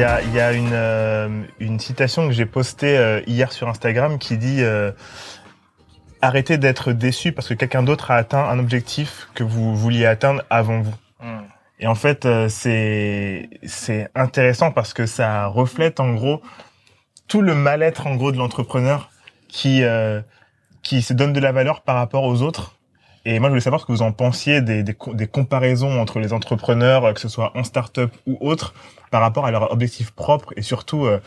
y a, y a une, euh, une citation que j'ai postée euh, hier sur Instagram qui dit euh, arrêtez d'être déçu parce que quelqu'un d'autre a atteint un objectif que vous vouliez atteindre avant vous. Hmm. Et en fait, c'est c'est intéressant parce que ça reflète en gros tout le mal-être en gros de l'entrepreneur qui qui se donne de la valeur par rapport aux autres. Et moi, je voulais savoir ce que vous en pensiez des, des, des comparaisons entre les entrepreneurs, que ce soit en start-up ou autre, par rapport à leur objectif propre et surtout euh,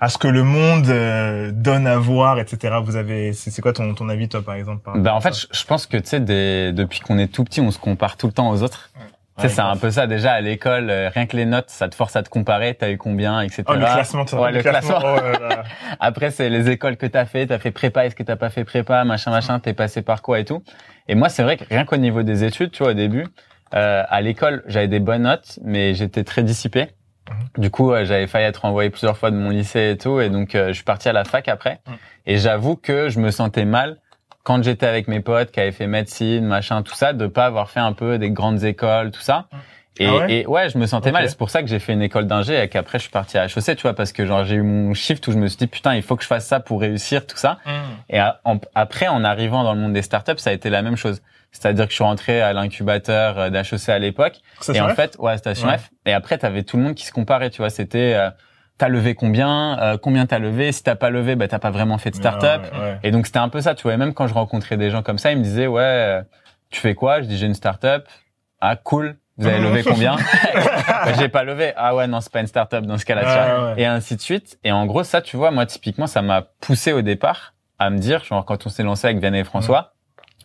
à ce que le monde euh, donne à voir, etc. Vous avez, c'est quoi ton, ton avis, toi, par exemple par Bah en fait, je, pense que tu sais, des- depuis qu'on est tout petit, on se compare tout le temps aux autres. Tu sais, Ouais, c'est un peu ça déjà à l'école. euh, rien que les notes, ça te force à te comparer. T'as eu combien, etc. Oh, le classement, Ouais, le classement. oh là là. Après, c'est les écoles que t'as fait. T'as fait prépa. Est-ce que t'as pas fait prépa, machin, machin. T'es passé par quoi et tout. Et moi, c'est vrai que rien qu'au niveau des études, tu vois, au début, euh, à l'école, j'avais des bonnes notes, mais j'étais très dissipé. Du coup, euh, j'avais failli être renvoyé plusieurs fois de mon lycée et tout, et donc euh, je suis parti à la fac après. Mhm. Et j'avoue que je me sentais mal quand j'étais avec mes potes qui avaient fait médecine, machin, tout ça, de pas avoir fait un peu des grandes écoles, tout ça. Et, Ah ouais et ouais, je me sentais mal. Et c'est pour ça que j'ai fait une école d'ingé et qu'après je suis parti à HEC, tu vois, parce que genre j'ai eu mon shift où je me suis dit putain, il faut que je fasse ça pour réussir, tout ça. Et en- après, en arrivant dans le monde des startups, ça a été la même chose. C'est-à-dire que je suis rentré à l'incubateur euh, d'HEC à l'époque. Et en fait, ouais, station Ouais. F. Et après, t'avais tout le monde qui se comparait, tu vois. C'était, euh, t'as levé combien, euh, combien t'as levé. Si t'as pas levé, bah t'as pas vraiment fait de startup. Ouais, ouais. Et donc c'était un peu ça, tu vois. Et même quand je rencontrais des gens comme ça, ils me disaient, ouais, euh, tu fais quoi? Je dis, j'ai une startup. Ah, cool. Vous avez levé combien? Bah, J'ai pas levé. Ah ouais, non, c'est pas une startup dans ce cas-là. Et ainsi de suite. Et en gros, ça, tu vois, moi, typiquement, ça m'a poussé au départ à me dire, genre, quand on s'est lancé avec Vianney et François,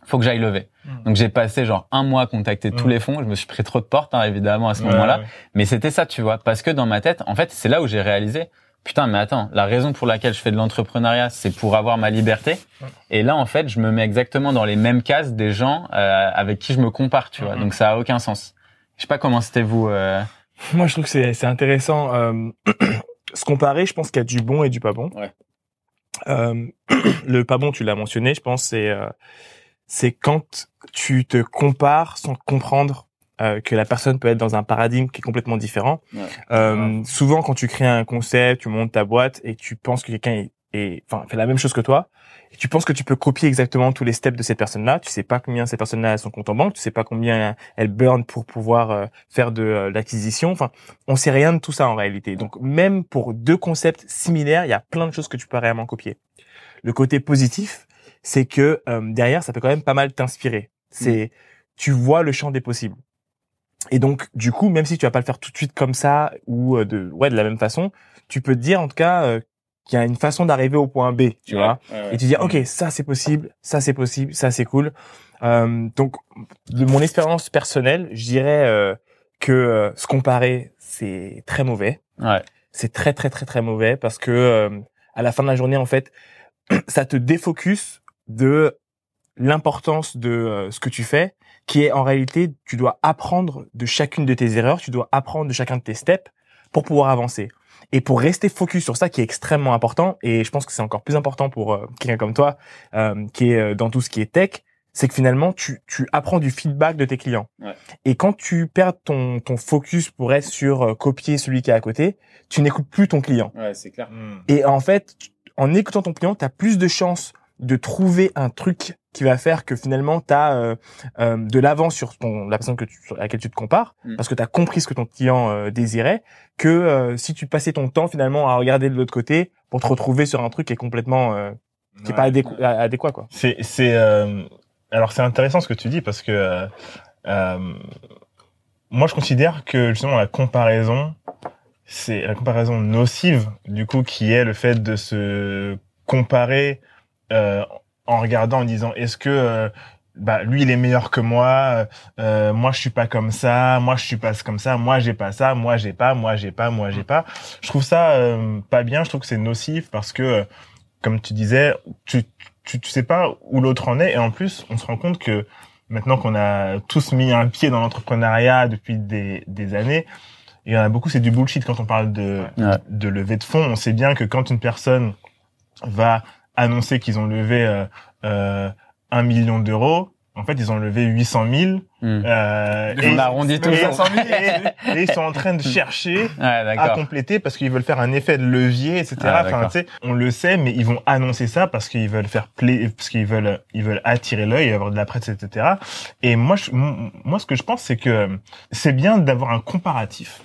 faut que j'aille lever. Mm. Donc, j'ai passé, genre, un mois à contacter tous Mm. les fonds. Je me suis pris trop de portes, hein, évidemment, à ce Ouais, moment-là. ouais. Mais c'était ça, tu vois. Parce que dans ma tête, en fait, c'est là où j'ai réalisé, putain, mais attends, la raison pour laquelle je fais de l'entrepreneuriat, c'est pour avoir ma liberté. Ouais. Et là, en fait, je me mets exactement dans les mêmes cases des gens euh, avec qui je me compare, tu vois. Donc, ça a aucun sens. Je sais pas comment c'était vous. euh, Moi, je trouve que c'est c'est intéressant. Euh, se comparer, je pense qu'il y a du bon et du pas bon. Ouais. Euh, le pas bon, tu l'as mentionné, je pense, c'est euh, c'est quand tu te compares sans comprendre euh, que la personne peut être dans un paradigme qui est complètement différent. Ouais. Euh, souvent, quand tu crées un concept, tu montes ta boîte et tu penses que quelqu'un est, enfin, fait la même chose que toi, et tu penses que tu peux copier exactement tous les steps de cette personne-là. Tu sais pas combien ces personnes-là sont compte en banque, tu sais pas combien elles burn pour pouvoir euh, faire de euh, l'acquisition. Enfin, on sait rien de tout ça en réalité. Donc, même pour deux concepts similaires, il y a plein de choses que tu peux réellement copier. Le côté positif, c'est que euh, derrière, ça peut quand même pas mal t'inspirer. C'est, tu vois le champ des possibles. Et donc, du coup, même si tu vas pas le faire tout de suite comme ça ou euh, de, ouais, de la même façon, tu peux te dire en tout cas euh, qu'il y a une façon d'arriver au point B, tu vois. Et tu dis, ok, ça c'est possible, ça c'est possible, ça c'est cool. Euh, donc, de mon expérience personnelle, je dirais euh, que euh, se comparer, c'est très mauvais. Ouais. C'est très très très très mauvais parce que euh, à la fin de la journée, en fait, ça te défocus de l'importance de euh, ce que tu fais, qui est en réalité, tu dois apprendre de chacune de tes erreurs, tu dois apprendre de chacun de tes steps pour pouvoir avancer. Et pour rester focus sur ça qui est extrêmement important, et je pense que c'est encore plus important pour euh, quelqu'un comme toi, euh, qui est euh, dans tout ce qui est tech, c'est que finalement, tu, tu apprends du feedback de tes clients. Ouais. Et quand tu perds ton, ton focus pour être sur euh, copier celui qui est à côté, tu n'écoutes plus ton client. Ouais, c'est clair. Hmm. Et en fait, en écoutant ton client, tu as plus de chances de trouver un truc qui va faire que finalement tu as de l'avance sur ton, la personne que tu, sur laquelle tu te compares, Mm. parce que tu as compris ce que ton client euh, désirait, que euh, si tu passais ton temps finalement à regarder de l'autre côté pour te retrouver sur un truc qui est complètement euh, qui est pas Ouais. adéqu- adéquat quoi. C'est, c'est, euh, alors c'est intéressant ce que tu dis parce que euh, euh, moi je considère que justement la comparaison, c'est la comparaison nocive du coup qui est le fait de se comparer euh, en regardant en disant est-ce que euh, bah lui il est meilleur que moi, euh, moi je suis pas comme ça, moi je suis pas comme ça, moi j'ai pas ça, moi j'ai pas, moi j'ai pas, moi j'ai pas. Je trouve ça euh, pas bien, je trouve que c'est nocif parce que euh, comme tu disais, tu, tu tu sais pas où l'autre en est et en plus on se rend compte que maintenant qu'on a tous mis un pied dans l'entrepreneuriat depuis des des années, il y en a beaucoup c'est du bullshit quand on parle de Ouais. de levée de fonds. On sait bien que quand une personne va annoncer qu'ils ont levé euh, euh, un million d'euros, En fait, ils ont levé 800 000. Hmm. Euh, On et, toujours. 500 000, et, et ils sont en train de chercher Ouais, à compléter parce qu'ils veulent faire un effet de levier, etc. Ah, enfin, d'accord. tu sais, on le sait, mais ils vont annoncer ça parce qu'ils veulent faire play, parce qu'ils veulent, ils veulent attirer l'œil, avoir de la presse, etc. Et moi, je, moi, ce que je pense, c'est que c'est bien d'avoir un comparatif,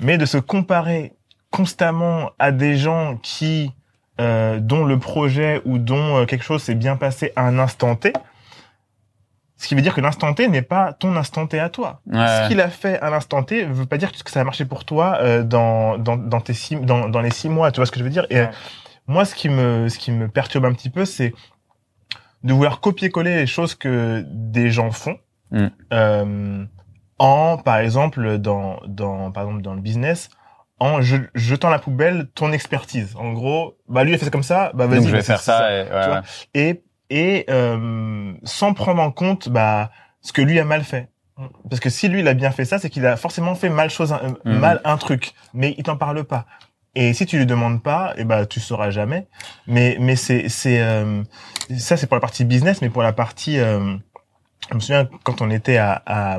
mais de se comparer constamment à des gens qui, euh, dont le projet ou dont euh, quelque chose s'est bien passé à un instant T. Ce qui veut dire que l'instant T n'est pas ton instant T à toi Ouais. ce qu'il a fait à l'instant T veut pas dire que ça a marché pour toi euh, dans, dans, dans, tes six, dans, dans les six mois. Tu vois ce que je veux dire? Et Ouais. euh, moi, ce qui me, ce qui me perturbe un petit peu, c'est de vouloir copier-coller les choses que des gens font. Mm. Euh, en, par exemple, dans, dans, par exemple, dans le business, en je- jetant à la poubelle ton expertise. En gros, bah lui il a fait ça comme ça, bah vas-y. Donc je bah, vais c'est- faire ça. et- ouais, ouais. et et euh, sans prendre en compte bah ce que lui a mal fait. Parce que si lui il a bien fait ça, c'est qu'il a forcément fait mal chose, un- Mhm. mal un truc, mais il t'en parle pas. Et si tu lui demandes pas, et ben tu sauras jamais. Mais mais c'est c'est euh, ça c'est pour la partie business, mais pour la partie, euh, je me souviens quand on était à à,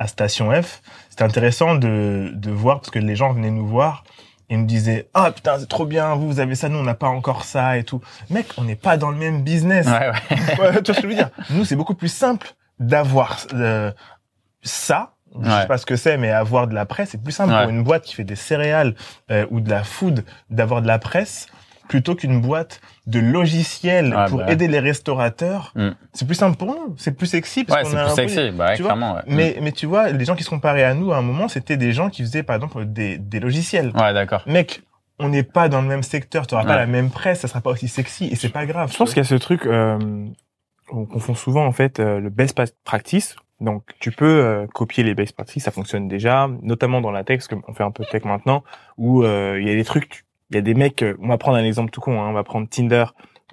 à Station F, c'était intéressant de de voir parce que les gens venaient nous voir et nous disaient ah putain c'est trop bien vous vous avez ça nous on n'a pas encore ça et tout. Mec on n'est pas dans le même business. Ouais, ouais. Ouais, tu vois ce que je veux dire? Nous, c'est beaucoup plus simple d'avoir euh, ça. Je Ouais. sais pas ce que c'est, mais avoir de la presse, c'est plus simple Ouais. pour une boîte qui fait des céréales euh, ou de la food d'avoir de la presse plutôt qu'une boîte de logiciels Ouais, pour bah. aider les restaurateurs. Mm. C'est plus simple pour nous, c'est plus sexy parce Ouais, qu'on c'est a plus un sexy. Bah, tu vois. clairement. Ouais. Mais mais tu vois, les gens qui se comparaient à nous à un moment, c'était des gens qui faisaient par exemple des des logiciels. Ouais, d'accord. Mec, on n'est pas dans le même secteur, tu auras pas la même presse, ça sera pas aussi sexy et c'est pas grave. Je pense qu'il y a ce truc, euh, on confond souvent en fait euh, le best practice. Donc tu peux euh, copier les best practices, ça fonctionne déjà, notamment dans la tech, parce qu'on fait un peu de tech maintenant, où euh, il y a des trucs, tu- il y a des mecs, euh, on va prendre un exemple tout con, hein, on va prendre Tinder,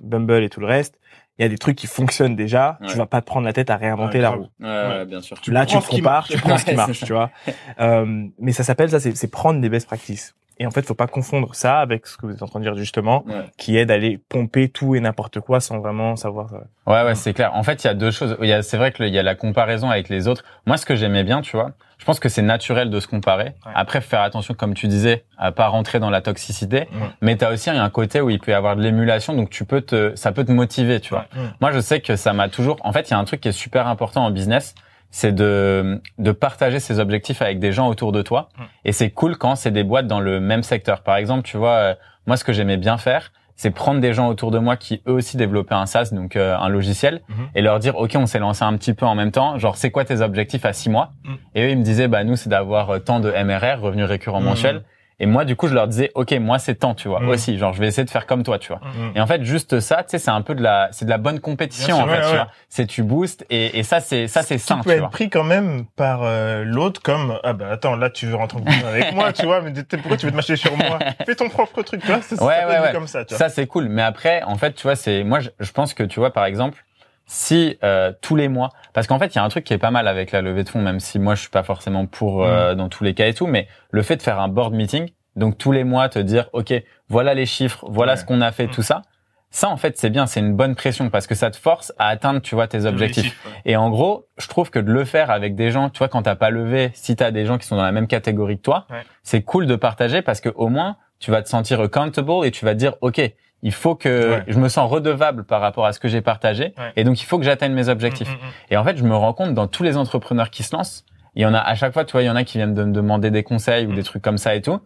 Bumble et tout le reste. Il y a des trucs qui fonctionnent déjà, Ouais. tu vas pas te prendre la tête à réinventer Ouais, la roue. Ouais, bien sûr. Là, tu te compares, tu prends ce qui marche, tu vois. Euh, mais ça s'appelle ça, c'est c'est prendre des best practices. Et en fait, faut pas confondre ça avec ce que vous êtes en train de dire justement, Ouais. qui est d'aller pomper tout et n'importe quoi sans vraiment savoir. euh, Ouais, ouais, c'est clair. En fait, il y a deux choses. Il y a, c'est vrai qu'il y a la comparaison avec les autres. Moi, ce que j'aimais bien, tu vois, je pense que c'est naturel de se comparer. Ouais. Après, faire attention, comme tu disais, à pas rentrer dans la toxicité. Ouais. Mais t'as aussi un côté où il peut y avoir de l'émulation, donc tu peux te, ça peut te motiver, tu vois. Ouais. Moi, je sais que ça m'a toujours. En fait, il y a un truc qui est super important en business, c'est de de partager ses objectifs avec des gens autour de toi. Mm. Et c'est cool quand c'est des boîtes dans le même secteur. Par exemple, tu vois, euh, moi, ce que j'aimais bien faire, c'est prendre des gens autour de moi qui eux aussi développaient un SaaS, donc euh, un logiciel, Mhm. et leur dire, ok, on s'est lancé un petit peu en même temps. Genre, c'est quoi tes objectifs à six mois? Mm. Et eux, ils me disaient, bah nous, c'est d'avoir euh, tant de MRR, revenus récurrents Mm. mensuels. Et moi, du coup, je leur disais, ok, moi, c'est tant, tu vois, Mm. aussi. Genre, je vais essayer de faire comme toi, tu vois. Mm. Et en fait, juste ça, tu sais, c'est un peu de la, c'est de la bonne compétition, sûr, en fait, ouais, tu ouais. vois. C'est tu boostes et, et ça, c'est, ça, c'est sain, tu être vois. pris quand même par euh, l'autre comme ah bah attends là tu veux rentrer en avec moi tu vois mais pourquoi tu veux te mâcher sur moi? Fais ton propre truc tu vois ça, ça Ouais, ouais, ouais. comme ça tu vois Ça, c'est cool. Mais après, en fait, tu vois, c'est, moi, je, je pense que, tu vois, par exemple, si euh, tous les mois, parce qu'en fait, il y a un truc qui est pas mal avec la levée de fonds, même si moi, je suis pas forcément pour euh, dans tous les cas et tout, mais le fait de faire un board meeting, donc tous les mois, te dire, ok, voilà les chiffres, voilà Ouais. ce qu'on a fait, Mm. tout ça. Ça, en fait, c'est bien, c'est une bonne pression parce que ça te force à atteindre, tu vois, tes objectifs. ouais. Et en gros, je trouve que de le faire avec des gens, tu vois, quand t'as pas levé, si t'as des gens qui sont dans la même catégorie que toi, Ouais. c'est cool de partager parce que au moins, tu vas te sentir accountable et tu vas te dire, OK, il faut que Ouais. je me sens redevable par rapport à ce que j'ai partagé. Ouais. Et donc, il faut que j'atteigne mes objectifs. Mm, mm, mm. Et en fait, je me rends compte dans tous les entrepreneurs qui se lancent, il y en a à chaque fois, tu vois, il y en a qui viennent de me demander des conseils ou des trucs comme ça et tout.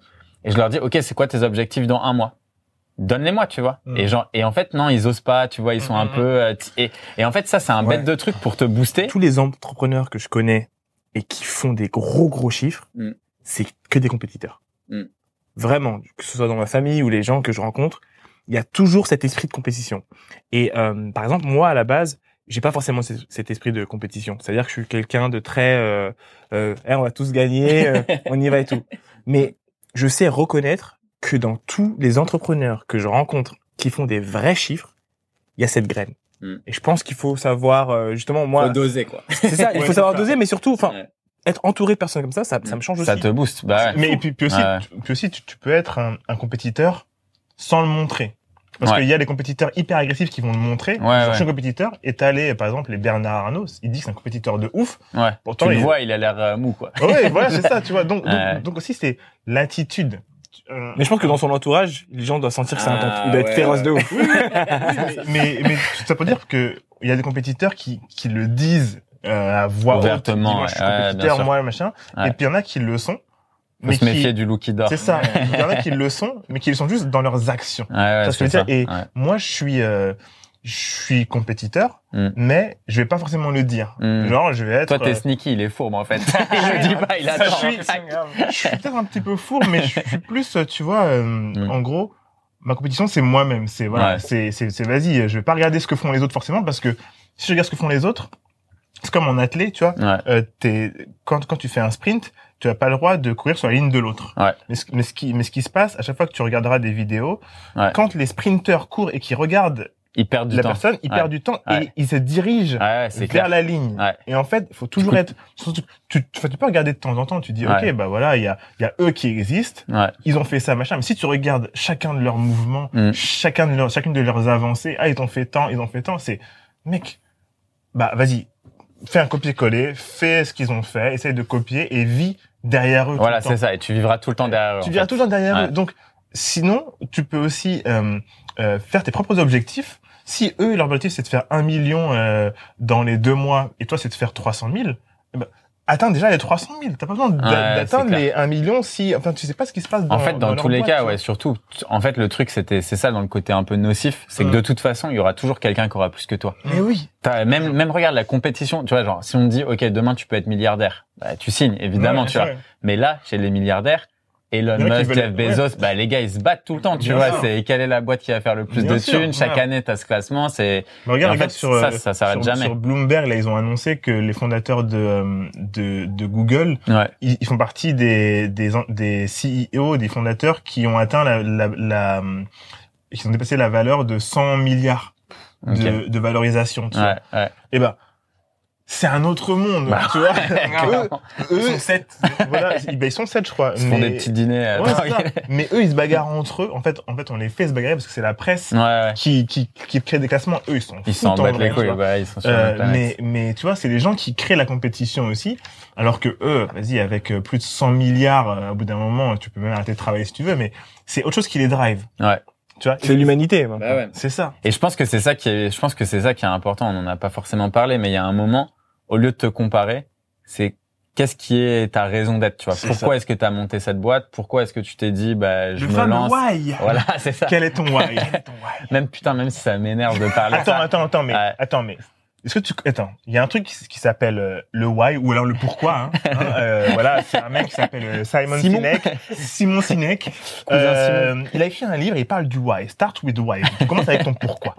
Et je leur dis, OK, c'est quoi tes objectifs dans un mois? Donne-les-moi, tu vois. Et genre, et en fait, non, ils osent pas, tu vois, ils sont un peu, euh, et, et en fait, ça, c'est un Ouais. bête de truc pour te booster. tous les entrepreneurs que je connais et qui font des gros gros chiffres, c'est que des compétiteurs. Vraiment, que ce soit dans ma famille ou les gens que je rencontre, il y a toujours cet esprit de compétition. Et euh, par exemple, moi à la base, j'ai pas forcément ce- cet esprit de compétition. C'est-à-dire que je suis quelqu'un de très, euh, euh, Eh, on va tous gagner, euh, on y va et tout. Mais je sais reconnaître que dans tous les entrepreneurs que je rencontre qui font des vrais chiffres, il y a cette graine. Mm. Et je pense qu'il faut savoir euh, justement moi doser, quoi. c'est ça, il Ouais, faut savoir ça. doser, mais surtout, enfin, Ouais. être entouré de personnes comme ça, ça, ça me change Ça aussi. te booste. Bah ouais. mais et puis, puis aussi Ouais. tu, puis aussi tu, tu peux être un, un compétiteur sans le montrer Parce Ouais. qu'il y a des compétiteurs hyper agressifs qui vont le montrer. Ouais, ouais. Compétiteur et t'as les, par exemple, les Bernard Arnault. Il dit que c'est un compétiteur de ouf. Ouais. Pourtant, tu le il- vois, il a l'air euh, mou, quoi. Ouais, voilà, c'est ça, tu vois. Donc, donc, Ouais. donc aussi, c'est l'attitude. Euh, Mais je pense que dans son entourage, les gens doivent sentir que c'est un Ah, temps. Il doit être ouais, féroce de ouf. mais, mais, mais ça peut dire que il y a des compétiteurs qui, qui le disent euh, à voix haute. Ouvertement, Moi, je suis compétiteur, machin. Ouais. Et puis, il y en a qui le sont. Faut Mais se méfier qui, du loup qui dort. c'est ça. Il y en a qui le sont, mais qui le sont juste dans leurs actions. Ouais, ouais, je et- Ouais. Moi, je suis, euh, je suis compétiteur, Mm. mais je vais pas forcément le dire. Mm. Genre, je vais être. Toi, t'es euh, sneaky, il est fourbe, en fait. le dit pas, il attend. je suis, je suis peut-être un petit peu fourbe, mais je suis plus, euh, tu vois, euh, Mm. en gros, ma compétition, c'est moi-même. C'est voilà, c'est c'est c'est vas-y. Je vais pas regarder ce que font les autres forcément parce que si je regarde ce que font les autres, c'est comme en athlète, tu vois. Ouais. Euh, t'es quand quand tu fais un sprint, tu as pas le droit de courir sur la ligne de l'autre. Ouais. Mais ce, mais ce qui mais ce qui se passe à chaque fois que tu regarderas des vidéos, Ouais. quand les sprinteurs courent et qu'ils regardent Ils perdent du la temps. personne, ils Ouais. perdent du temps Ouais. et ils se dirigent Ouais, vers clair. la ligne. Ouais. Et en fait, il faut toujours être. Tu, tu, tu peux regarder de temps en temps. Tu dis, ok, bah voilà, il y a, y a eux qui existent. Ouais. Ils ont fait ça, machin. Mais si tu regardes chacun de leurs mouvements, Mm. chacun de leurs, chacune de leurs avancées, ah, ils ont fait tant, ils ont fait tant, c'est, mec, bah vas-y, fais un copier-coller, fais ce qu'ils ont fait, essaye de copier et vis derrière eux. tout Voilà, le temps. c'est ça. Et tu vivras tout le temps derrière eux. Tu en viens fait. toujours derrière Ouais. eux. Donc, sinon, tu peux aussi euh, euh, faire tes propres objectifs. Si eux, leur objectif, c'est de faire un million euh, dans les deux mois, et toi, c'est de faire 300 000, eh ben, atteins déjà les 300 000. T'as pas besoin d'atteindre les 1 million si... Enfin, tu sais pas ce qui se passe dans En fait, dans, tous les cas, ouais, surtout. En fait, le truc, c'était, c'est ça dans le côté un peu nocif, c'est que Mm. de toute façon, il y aura toujours quelqu'un qui aura plus que toi. Mais oui. Même, même regarde la compétition. Tu vois, genre, si on te dit, ok, demain tu peux être milliardaire, bah, tu signes, évidemment, Ouais, tu vois. Mais là, chez les milliardaires, Elon Musk, Jeff Bezos, bah les gars ils se battent tout le temps, tu Bien vois. C'est quelle est la boîte qui va faire le plus Bien de sûr, thunes? Chaque ouais. année t'as ce classement, c'est Mais regarde, en regarde fait, sur, ça, euh, ça s'arrête sur, jamais. sur Bloomberg, là, ils ont annoncé que les fondateurs de, euh, de, de Google, ouais. ils, ils font partie des, des, des CEO, des fondateurs qui ont atteint la, la, la, qui ont dépassé la valeur de 100 milliards de, de valorisation, tu vois. Ouais, ouais. Et ben, c'est un autre monde, Bah, tu vois. eux, Ils eux, sont sept. voilà, ils, ben, ils sont sept, je crois. Ils se font mais, des petits dîners. euh, Ouais, ça. mais eux, ils se bagarrent entre eux. En fait, en fait, on les fait se bagarrer parce que c'est la presse ouais, ouais. qui, qui, qui crée des classements. Eux, ils sont Ils s'en battent les couilles, ouais, ils sont sur Euh, mais, mais tu vois, c'est les gens qui créent la compétition aussi, alors que eux, vas-y, avec euh, plus de 100 milliards, euh, au bout d'un moment, tu peux même arrêter de travailler si tu veux, mais c'est autre chose qui les drive. Ouais. Tu vois, C'est l'humanité. Bah ouais. c'est ça. Et je pense que c'est ça qui est, je pense que c'est ça qui est important. On n'en a pas forcément parlé, mais il y a un moment, au lieu de te comparer, c'est qu'est-ce qui est ta raison d'être, tu vois? Pourquoi est-ce que tu as monté cette boîte? Pourquoi est-ce que tu t'es dit, bah, je Le me lance? why. Voilà, c'est ça. Quel est ton why? Même putain, même si ça m'énerve de parler. Attends, ça. attends, attends, mais attends, mais est-ce que tu attends Il y a un truc qui, qui s'appelle euh, le why ou alors le pourquoi. Hein, Hein, euh, voilà, c'est un mec qui s'appelle euh, Simon Simon. Sinek, Simon Sinek. Euh, il a écrit un livre et il parle du why. Start with why. Tu commences avec ton pourquoi.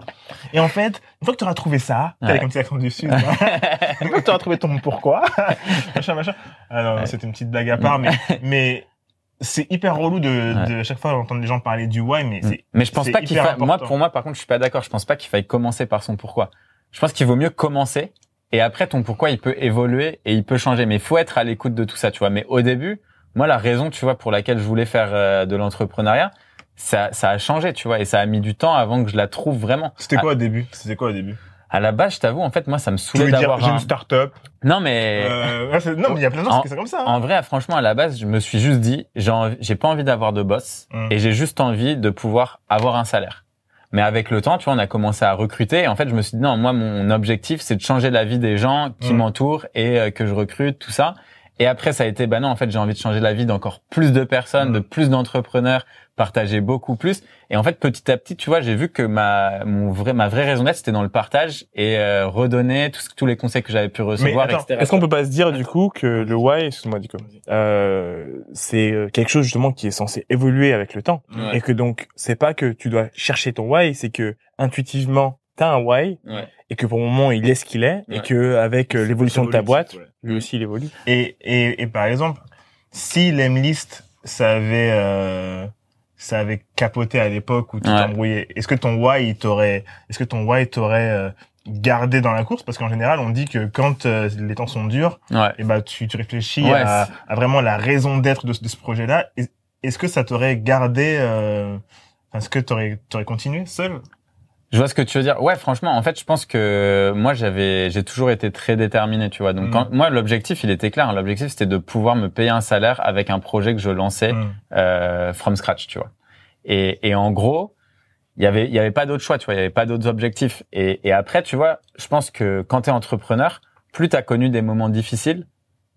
Et en fait, une fois que tu auras trouvé ça, t'as Ouais. comme petit accent du sud. hein. une fois que tu auras trouvé ton pourquoi, machin, machin. Ah non, non, c'était une petite blague à part, mais mais c'est hyper relou de, de à chaque fois entendre les gens parler du why, mais c'est Mais je pense pas qu'il faille, moi, pour moi, par contre, je suis pas d'accord. Je pense pas qu'il faille commencer par son pourquoi. Je pense qu'il vaut mieux commencer et après ton pourquoi il peut évoluer et il peut changer. Mais il faut être à l'écoute de tout ça, tu vois. Mais au début, moi, la raison, tu vois, pour laquelle je voulais faire euh, de l'entrepreneuriat, ça, ça a changé, tu vois, et ça a mis du temps avant que je la trouve vraiment. C'était quoi au début? C'était quoi au début? À la base, je t'avoue, en fait, moi, ça me saoulait veux dire, d'avoir j'ai un... une start-up? Non, mais Euh, non, mais il y a plein de gens En- qui c'est comme ça. hein. en vrai, franchement, à la base, je me suis juste dit, j'ai pas envie d'avoir de boss Mm. et j'ai juste envie de pouvoir avoir un salaire. Mais avec le temps, tu vois, on a commencé à recruter et en fait, je me suis dit non, moi, mon objectif, c'est de changer la vie des gens qui Mm. m'entourent et euh, que je recrute, tout ça. Et après, ça a été, bah non, en fait, j'ai envie de changer la vie d'encore plus de personnes, Mm. de plus d'entrepreneurs, partager beaucoup plus. Et en fait, petit à petit, tu vois, j'ai vu que ma, mon vrai, ma vraie raison d'être, c'était dans le partage et euh, redonner tous, tous les conseils que j'avais pu recevoir, attends, etc. Est-ce qu'on peut pas se dire du coup que le why, excuse-moi Dico, euh, c'est euh, quelque chose justement qui est censé évoluer avec le temps et que donc c'est pas que tu dois chercher ton why, c'est que intuitivement t'as un why Ouais. et que pour le moment il est ce qu'il est et que avec euh, l'évolution de ta boîte, Ouais. lui aussi il évolue. Et, et, et par exemple, si l'Emlist, ça avait, euh, ça avait capoté à l'époque où tu Ouais. t'embrouillais, est-ce que ton why, il t'aurait, est-ce que ton why t'aurait euh, gardé dans la course? Parce qu'en général, on dit que quand euh, les temps sont durs, Ouais. et bah, tu, tu réfléchis Ouais, à, vraiment la raison d'être de, ce- de ce projet-là. Est- Est-ce que ça t'aurait gardé, euh, Est-ce que t'aurais, t'aurais continué seul? Je vois ce que tu veux dire. Ouais, franchement, en fait, je pense que moi, j'avais, j'ai toujours été très déterminé, tu vois. Donc, Mm. quand, moi, l'objectif, il était clair. L'objectif, c'était de pouvoir me payer un salaire avec un projet que je lançais Mm. euh, from scratch, tu vois. Et, et en gros, il y avait, il y avait pas d'autre choix, tu vois. Il y avait pas d'autres objectifs. Et, et après, tu vois, je pense que quand t'es entrepreneur, plus t'as connu des moments difficiles,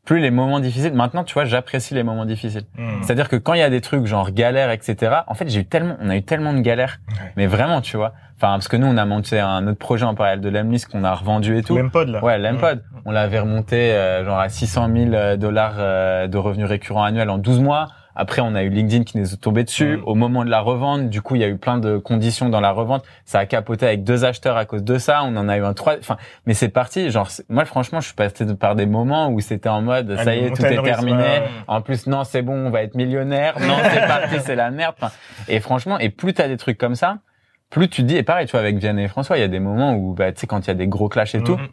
plus les moments difficiles. Maintenant, tu vois, j'apprécie les moments difficiles. Mm. C'est-à-dire que quand il y a des trucs genre galères, etc. En fait, j'ai eu tellement, on a eu tellement de galères, Ouais. mais vraiment, tu vois. Enfin, parce que nous, on a monté un autre projet en parallèle de l'Emlist qu'on a revendu et tout. L'Empod, là. Ouais, l'Empod. Mm. On l'avait remonté euh, genre à 600 000 dollars euh, de revenus récurrents annuels en 12 mois. Après, on a eu LinkedIn qui nous est tombé dessus. Mm. Au moment de la revente, du coup, il y a eu plein de conditions dans la revente. Ça a capoté avec deux acheteurs à cause de ça. On en a eu un trois. Enfin, mais c'est parti. Genre, moi, franchement, je suis passé par des moments où c'était en mode, ça y est, tout est terminé. ouais. En plus, non, c'est bon, on va être millionnaire. Non, c'est parti, c'est la merde. Enfin, et franchement, et plus t'as des trucs comme ça, plus tu te dis, et pareil, tu vois, avec Vianney et François, il y a des moments où, bah, tu sais, quand il y a des gros clashs et tout, Mm.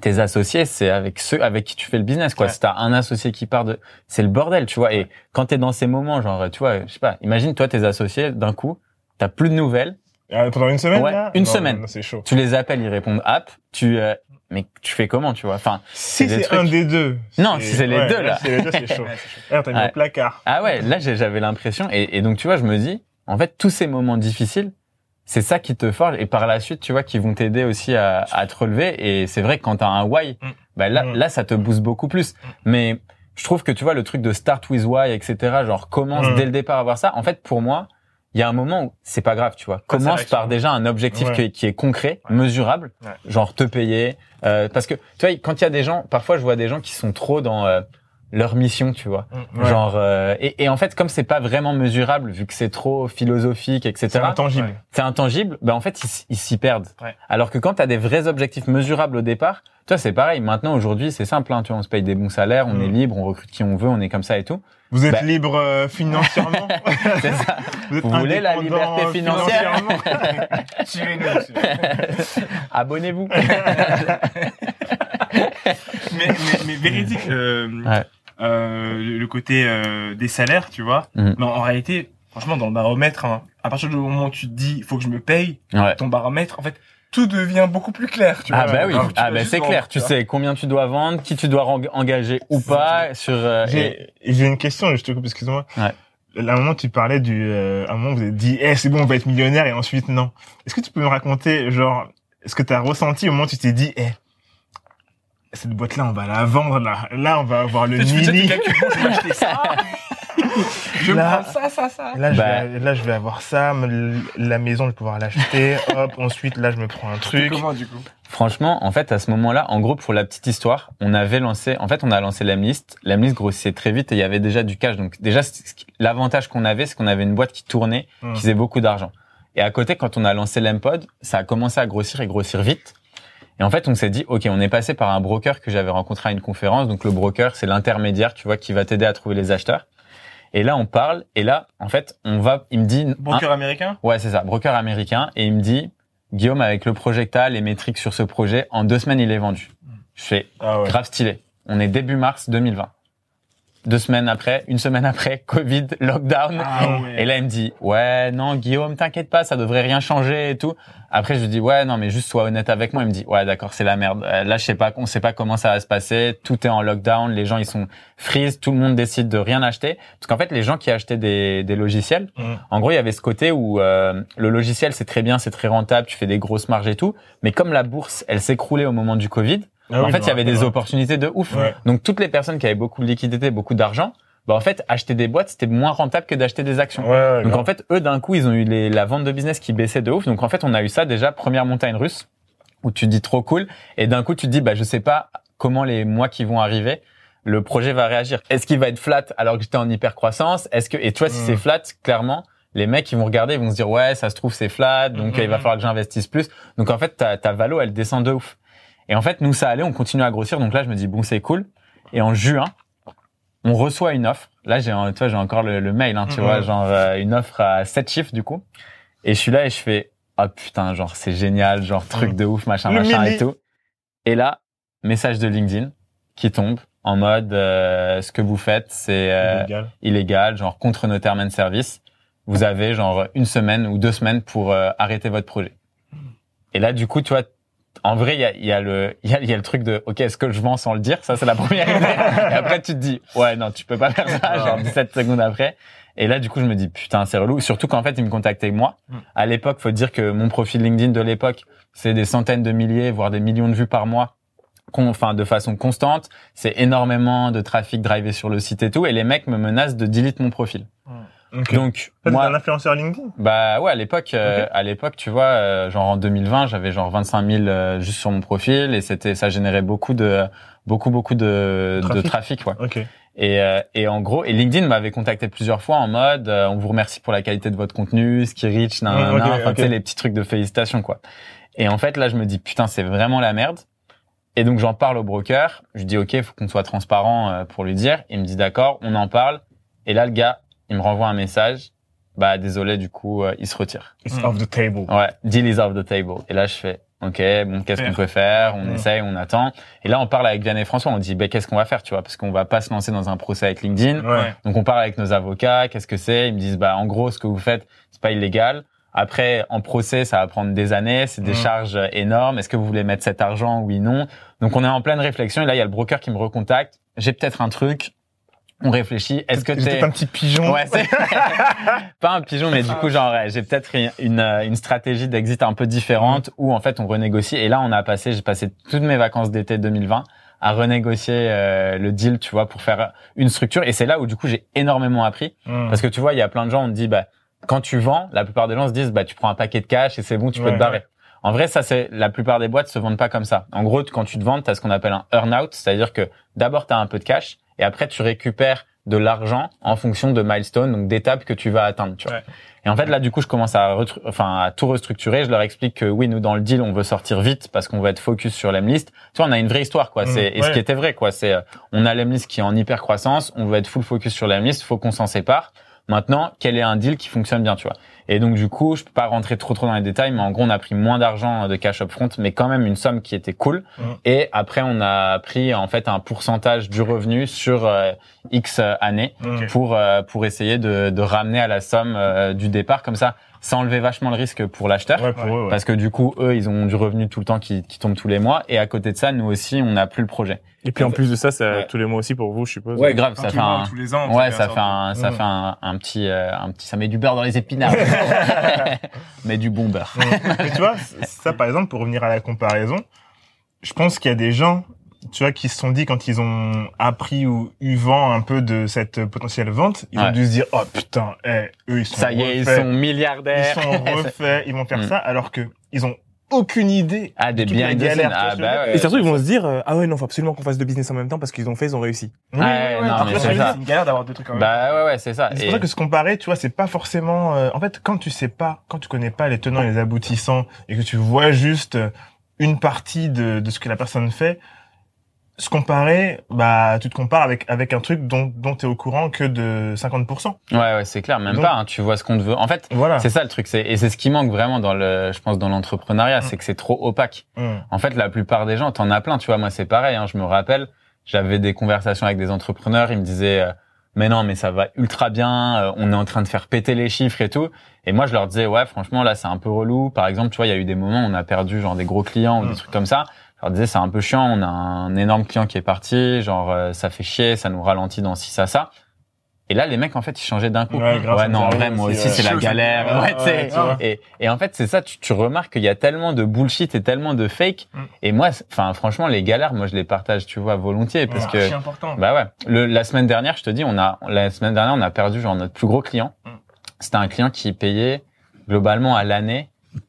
Tes associés, c'est avec ceux avec qui tu fais le business, quoi. Ouais. Si t'as un associé qui part de, c'est le bordel, tu vois. Et quand t'es dans ces moments, genre, tu vois, je sais pas, imagine toi, tes associés, d'un coup, t'as plus de nouvelles, Ah, pendant une semaine, Ouais, là? une Non, semaine. C'est chaud. tu les appelles, ils répondent app, tu, euh, mais tu fais comment, tu vois? Enfin, Si c'est un des deux. Non, si c'est les deux, là. Si c'est les deux, c'est chaud. Ah, t'as mis au placard. Ah ouais, là j'avais l'impression et, et donc tu vois, je me dis, en fait, tous ces moments difficiles, c'est ça qui te forge et par la suite, tu vois, qui vont t'aider aussi à, à te relever. Et c'est vrai que quand t'as un why, Mm. bah là, Mm. là, ça te booste beaucoup plus. Mais je trouve que tu vois le truc de start with why, etc. Genre commence Mm. dès le départ à voir ça. En fait, pour moi, il y a un moment où c'est pas grave, tu vois. Commence par déjà un objectif Ouais. qui, est, qui est concret, Ouais. mesurable, Ouais. genre te payer. Euh, parce que tu vois, quand il y a des gens, parfois je vois des gens qui sont trop dans euh, leur mission, tu vois. Mm. Ouais. Genre euh, et, et en fait comme c'est pas vraiment mesurable vu que c'est trop philosophique etc. c'est intangible. C'est intangible. Ben en fait ils, s'y perdent. Ouais. Alors que quand tu as des vrais objectifs mesurables au départ, toi c'est pareil. Maintenant aujourd'hui c'est simple. Hein, tu vois, on se paye des bons salaires, on Mm. est libre, on recrute qui on veut, on est comme ça et tout. Vous êtes Bah- libre euh, financièrement C'est ça. Vous voulez la liberté financière financièrement Suivez-nous. Abonnez-vous. mais, mais, mais véridique, euh, Ouais. Euh, le côté euh, des salaires, tu vois. Mhm. Mais en réalité, franchement, dans le baromètre, hein, à partir du moment où tu te dis, il faut que je me paye, ouais. ton baromètre, en fait, tout devient beaucoup plus clair, tu Ah vois. bah oui, ah bah c'est clair. Tu sais combien tu dois vendre, qui tu dois engager ou pas sur. euh, et- J'ai une question, je te coupe, excuse-moi. Ouais. À un moment, tu parlais du, euh, à un moment, vous avez dit, eh, c'est bon, on va être millionnaire, et ensuite, non. Est-ce que tu peux me raconter, genre, ce que tu as ressenti au moment où tu t'es dit, eh, cette boîte-là, on va la vendre, là. Là, on va avoir le mini. je vais acheter ça. je Là- prends ça, ça, ça. Là, je Bah. vais, là, je vais avoir ça, la maison, je vais pouvoir l'acheter. Hop, ensuite, là, je me prends un truc. comment, du coup? Franchement, en fait, à ce moment-là, en gros, pour la petite histoire, on avait lancé, en fait, on a lancé l'Amlist. L'Amlist grossissait très vite et il y avait déjà du cash. Donc, déjà, l'avantage qu'on avait, c'est qu'on avait une boîte qui tournait, Hmm. qui faisait beaucoup d'argent. Et à côté, quand on a lancé l'Empod, ça a commencé à grossir et grossir vite. Et en fait, on s'est dit, OK, on est passé par un broker que j'avais rencontré à une conférence. Donc, le broker, c'est l'intermédiaire, tu vois, qui va t'aider à trouver les acheteurs. Et là, on parle. Et là, en fait, on va, il me dit, Broker américain? Ouais, c'est ça, broker américain. Et il me dit, Guillaume, avec le projecta, les métriques sur ce projet, en deux semaines, il est vendu. Je fais, Ah ouais. grave stylé. On est début mars 2020. Deux semaines après, une semaine après, Covid, lockdown. Ah ouais. Et là, il me dit, ouais, non, Guillaume, t'inquiète pas, ça devrait rien changer et tout. Après, je lui dis, ouais, non, mais juste sois honnête avec moi. Il me dit, ouais, d'accord, c'est la merde. Euh, Là, je sais pas, on sait pas comment ça va se passer. Tout est en lockdown. Les gens, ils sont freeze. Tout le monde décide de rien acheter. Parce qu'en fait, les gens qui achetaient des, des logiciels, Mm. en gros, il y avait ce côté où euh, le logiciel, c'est très bien, c'est très rentable, tu fais des grosses marges et tout. Mais comme la bourse, elle s'écroulait au moment du Covid, Ah en oui, fait, il y avait des opportunités de ouf. Ouais. Donc, toutes les personnes qui avaient beaucoup de liquidités, beaucoup d'argent, bah, en fait, acheter des boîtes, c'était moins rentable que d'acheter des actions. Ouais, ouais, Donc grave. en fait, eux d'un coup, ils ont eu les, la vente de business qui baissait de ouf. Donc en fait, on a eu ça déjà première montagne russe où tu te dis trop cool et d'un coup tu te dis bah je sais pas comment les mois qui vont arriver le projet va réagir. Est-ce qu'il va être flat alors que j'étais en hyper croissance Est-ce que et tu vois si Mm. c'est flat, clairement les mecs ils vont regarder, ils vont se dire ouais ça se trouve c'est flat donc Mm, il va mm. falloir que j'investisse plus. Donc en fait ta, ta valo elle descend de ouf. Et en fait nous ça allait, on continue à grossir donc là je me dis bon c'est cool. Et en juin on reçoit une offre. Là, j'ai, tu vois, j'ai encore le, le mail, hein, tu Mhm. vois, genre euh, une offre à 7 chiffres du coup. Et je suis là et je fais, ah putain, genre c'est génial, genre truc Mhm. de ouf, machin, Le machin mini. et tout. Et là, message de LinkedIn qui tombe en mode, euh, ce que vous faites, c'est euh, Illégal. illégal, genre contre nos termes and services. vous avez genre une semaine ou deux semaines pour euh, arrêter votre projet. Et là, du coup, tu vois, en vrai, il y a, y a le, y a, il y a le truc de, ok, est-ce que je vends sans le dire? Ça, c'est la première idée. Et après, tu te dis, ouais, non, tu peux pas faire ça. Genre 17 secondes après. Et là, du coup, je me dis, putain, c'est relou. Surtout qu'en fait, ils me contactaient moi. Mm. À l'époque, faut dire que mon profil LinkedIn de l'époque, c'est des centaines de milliers, voire des millions de vues par mois. Enfin, de façon constante. C'est énormément de trafic drivé sur le site et tout. Et les mecs me menacent de delete mon profil. Donc, moi, un influenceur LinkedIn bah ouais, à l'époque, euh, à l'époque, tu vois, euh, genre en 2020, j'avais genre 25 000 euh, juste sur mon profil et c'était, ça générait beaucoup de, beaucoup beaucoup de Trafic. de trafic, ouais. Ok. Et euh, et en gros, et LinkedIn m'avait contacté plusieurs fois en mode, euh, on vous remercie pour la qualité de votre contenu, ce qui nan, nan, Mm, nan. enfin tu sais les petits trucs de félicitations quoi. Et en fait là, je me dis putain, c'est vraiment la merde. Et donc j'en parle au broker, je dis ok, faut qu'on soit transparent euh, pour lui dire. Il me dit d'accord, on en parle. Et là le gars, il me renvoie un message. Bah désolé, du coup, euh, il se retire. It's Mm. off the table. Ouais, deal is off the table. Et là, je fais, ok, bon, qu'est-ce qu'on peut faire? On Mm. essaye, on attend. Et là, on parle avec Vianney et François. On dit, ben, qu'est-ce qu'on va faire, tu vois? Parce qu'on va pas se lancer dans un procès avec LinkedIn. Ouais. Donc, on parle avec nos avocats. Qu'est-ce que c'est? Ils me disent, bah, en gros, ce que vous faites, c'est pas illégal. Après, en procès, ça va prendre des années. C'est des charges euh, énormes. Est-ce que vous voulez mettre cet argent? Oui, non. Donc, on est en pleine réflexion. Et là, il y a le broker qui me recontacte. J'ai peut-être un truc. On réfléchit. Est-ce que t'es un petit pigeon Ouais, c'est pas un pigeon, mais du coup, genre, j'ai peut-être une, une, euh, une stratégie d'exit un peu différente où en fait on renégocie. Et là, on a passé, j'ai passé toutes mes vacances d'été 2020 à renégocier euh, le deal, tu vois, pour faire une structure. Et c'est là où du coup j'ai énormément appris Mm. parce que tu vois, il y a plein de gens, on te dit, bah, quand tu vends, la plupart des gens se disent, bah, tu prends un paquet de cash et c'est bon, tu peux Ouais, te barrer. En vrai, ça, c'est la plupart des boîtes se vendent pas comme ça. En gros, quand tu te vends, tu as ce qu'on appelle un earn-out, c'est-à-dire que d'abord, tu as un peu de cash et après, tu récupères de l'argent en fonction de milestones, donc d'étapes que tu vas atteindre. Tu vois. Ouais. Et en fait, là, du coup, je commence à, enfin, à tout restructurer. Je leur explique que oui, nous, dans le deal, on veut sortir vite parce qu'on veut être focus sur l'Emlist. Tu vois, on a une vraie histoire, quoi. Mm, C'est, et ce qui était vrai, quoi. C'est, euh, on a l'Emlist qui est en hyper croissance. On veut être full focus sur l'Emlist. Faut qu'on s'en sépare. Maintenant, quel est un deal qui fonctionne bien, tu vois? Et donc, du coup, je peux pas rentrer trop trop dans les détails, mais en gros, on a pris moins d'argent de cash up front, mais quand même une somme qui était cool. Mm. Et après, on a pris, en fait, un pourcentage du revenu sur euh, X années Mm. pour euh, pour essayer de, de ramener à la somme euh, du départ comme ça ça enlevait vachement le risque pour l'acheteur Ouais, pour eux, ouais. parce que du coup eux ils ont du revenu tout le temps qui, qui tombe tous les mois et à côté de ça nous aussi on n'a plus le projet Et puis en plus de ça, c'est Ouais. tous les mois aussi pour vous, je suppose. grave Enfin, ça tous fait un ou tous les ans. ouais ça ça fait un ça fait un, un petit euh, un petit ça met du beurre dans les épinards mais du bon beurre. Mais tu vois, ça par exemple, pour revenir à la comparaison, je pense qu'il y a des gens, tu vois, qui se sont dit quand ils ont appris ou eu vent un peu de cette potentielle vente, ils ont Ouais. dû se dire, oh putain, eh, eux ils sont ça y est ils sont milliardaires ils sont refaits, ils vont faire Mm. ça, alors que ils ont aucune idée. ah des de biens de galère, scène. ah bah ouais. Et surtout, ils vont se dire, euh, ah ouais, non, faut absolument qu'on fasse deux business en même temps parce qu'ils ont fait, ils ont réussi. Oui, Ouais, oui, non, mais c'est une galère d'avoir deux trucs en même bah ouais ouais c'est ça C'est Et- pour ça que se comparer, tu vois, c'est pas forcément. euh, en fait, quand tu sais pas, quand tu connais pas les tenants et les aboutissants, et que tu vois juste une partie de, de ce que la personne fait, se comparer, bah, tu te compares avec avec un truc dont dont t'es au courant que de 50%. ouais ouais c'est clair même Donc- pas hein, tu vois ce qu'on te veut en fait Voilà. C'est ça le truc, c'est et c'est ce qui manque vraiment dans le, je pense dans l'entrepreneuriat, Mm. c'est que c'est trop opaque. Mm. En fait, la plupart des gens, t'en as plein, tu vois. Moi, c'est pareil. Hein, je me rappelle, j'avais des conversations avec des entrepreneurs, ils me disaient, euh, mais non, mais ça va ultra bien, euh, on est en train de faire péter les chiffres et tout. Et moi, je leur disais, ouais, franchement, là, c'est un peu relou. Par exemple, tu vois, il y a eu des moments où on a perdu genre des gros clients ou Mm. des trucs comme ça. Je leur disais, c'est un peu chiant, on a un énorme client qui est parti, genre euh, ça fait chier, ça nous ralentit dans ci ça ça. Et là, les mecs, en fait, ils changeaient d'un coup. Ouais, ça non, en vrai, moi aussi, ouais. c'est la galère. Ouais, ouais, ouais. Et, et en fait, c'est ça, tu, tu remarques qu'il y a tellement de bullshit et tellement de fake. Mm. Et moi, c'est- enfin, franchement, les galères, moi, je les partage, tu vois, volontiers, parce C'est que, archi important. bah ouais. Le, la semaine dernière, je te dis, on a, la semaine dernière, on a perdu genre notre plus gros client. Mm. C'était un client qui payait globalement à l'année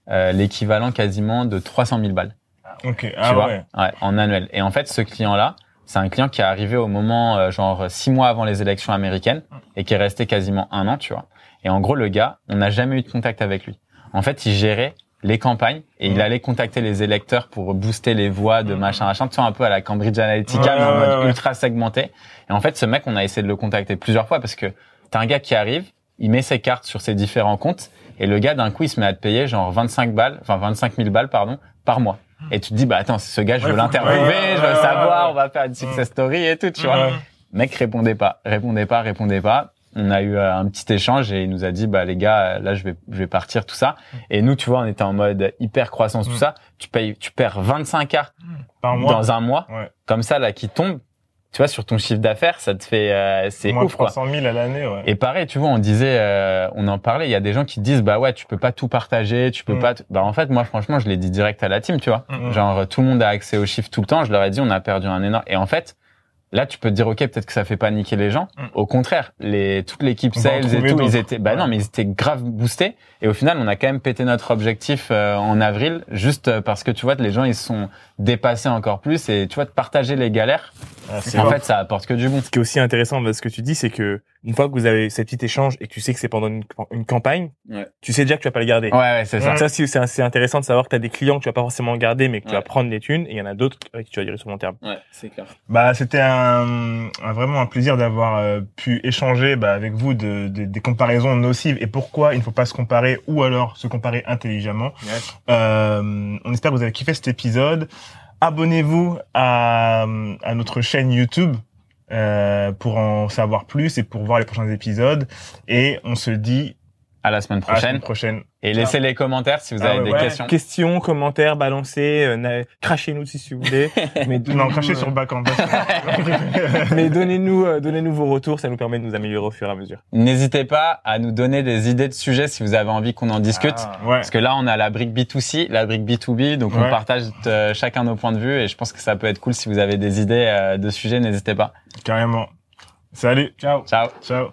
euh, l'équivalent quasiment de 300 000 balles Ok. Ah ouais. ouais, en annuel. Et en fait, ce client-là, c'est un client qui est arrivé au moment, euh, genre, six mois avant les élections américaines et qui est resté quasiment un an, tu vois. Et en gros, le gars, on n'a jamais eu de contact avec lui. En fait, il gérait les campagnes et il allait contacter les électeurs pour booster les voix de machin, machin, tu vois, un peu à la Cambridge Analytica, Ouais, mais en ouais, mode ouais. ultra segmenté. Et en fait, ce mec, on a essayé de le contacter plusieurs fois parce que t'as un gars qui arrive, il met ses cartes sur ses différents comptes et le gars, d'un coup, il se met à te payer genre 25 balles, enfin 25 000 balles, pardon, par mois. Et tu te dis, bah attends, c'est ce gars, je Ouais, veux l'interviewer, ouais, je veux savoir, on va faire une success story et tout, tu vois. Mec répondait pas, répondait pas, répondait pas. on a eu euh, un petit échange et il nous a dit bah les gars là je vais je vais partir tout ça et nous tu vois on était en mode hyper croissance tout Mm. ça tu payes tu perds 25 k Par mois. dans un mois comme ça là qui tombe tu vois sur ton chiffre d'affaires ça te fait euh, c'est ouf quoi 300 000 à l'année, ouais. et pareil, tu vois, on disait, euh, on en parlait. Il y a des gens qui disent, bah ouais, tu peux pas tout partager, tu peux Mm. pas. Bah en fait, moi, franchement, je l'ai dit direct à la team, tu vois. Mm. Genre, tout le monde a accès aux chiffres tout le temps. Je leur ai dit, on a perdu un énorme. Et en fait, là, tu peux te dire, ok, peut-être que ça fait paniquer les gens. Mm. Au contraire, les toute l'équipe sales et tout, ils étaient, bah Ouais. non, mais ils étaient grave boostés. Et au final, on a quand même pété notre objectif euh, en avril, juste euh, parce que tu vois, les gens ils sont dépassés encore plus. Et tu vois, de partager les galères, Ah, en vrai. fait, ça apporte que du bon. Ce qui est aussi intéressant dans ce que tu dis, c'est que une fois que vous avez cet petit échange et que tu sais que c'est pendant une, une campagne, Ouais. tu sais déjà que tu vas pas le garder. Ouais, ouais, c'est ça. Ça, c'est c'est c'est intéressant de savoir que tu as des clients que tu vas pas forcément garder, mais que tu vas prendre les thunes, et il y en a d'autres avec qui tu vas durer sur le long terme. Ouais, c'est clair. Bah, c'était un, un- vraiment un plaisir d'avoir euh, pu échanger bah, avec vous de, de- des comparaisons nocives et pourquoi il ne faut pas se comparer ou alors se comparer intelligemment. Euh, on espère que vous avez kiffé cet épisode. Abonnez-vous à, notre chaîne YouTube euh, pour en savoir plus et pour voir les prochains épisodes. Et on se dit À la semaine à la semaine prochaine. prochaine. Et laissez les commentaires si vous Ah avez ouais, des ouais. questions. Questions, commentaires, balancez, euh, crachez-nous si, si vous voulez. mais Non, crachez euh, sur Backend. Mais donnez-nous, euh, donnez-nous vos retours, ça nous permet de nous améliorer au fur et à mesure. N'hésitez pas à nous donner des idées de sujets si vous avez envie qu'on en discute. Ah, ouais. Parce que là, on a la brique B2C, la brique B2B, donc on partage euh, chacun nos points de vue et je pense que ça peut être cool si vous avez des idées euh, de sujets, n'hésitez pas. Carrément. Salut. Ciao. Ciao Ciao.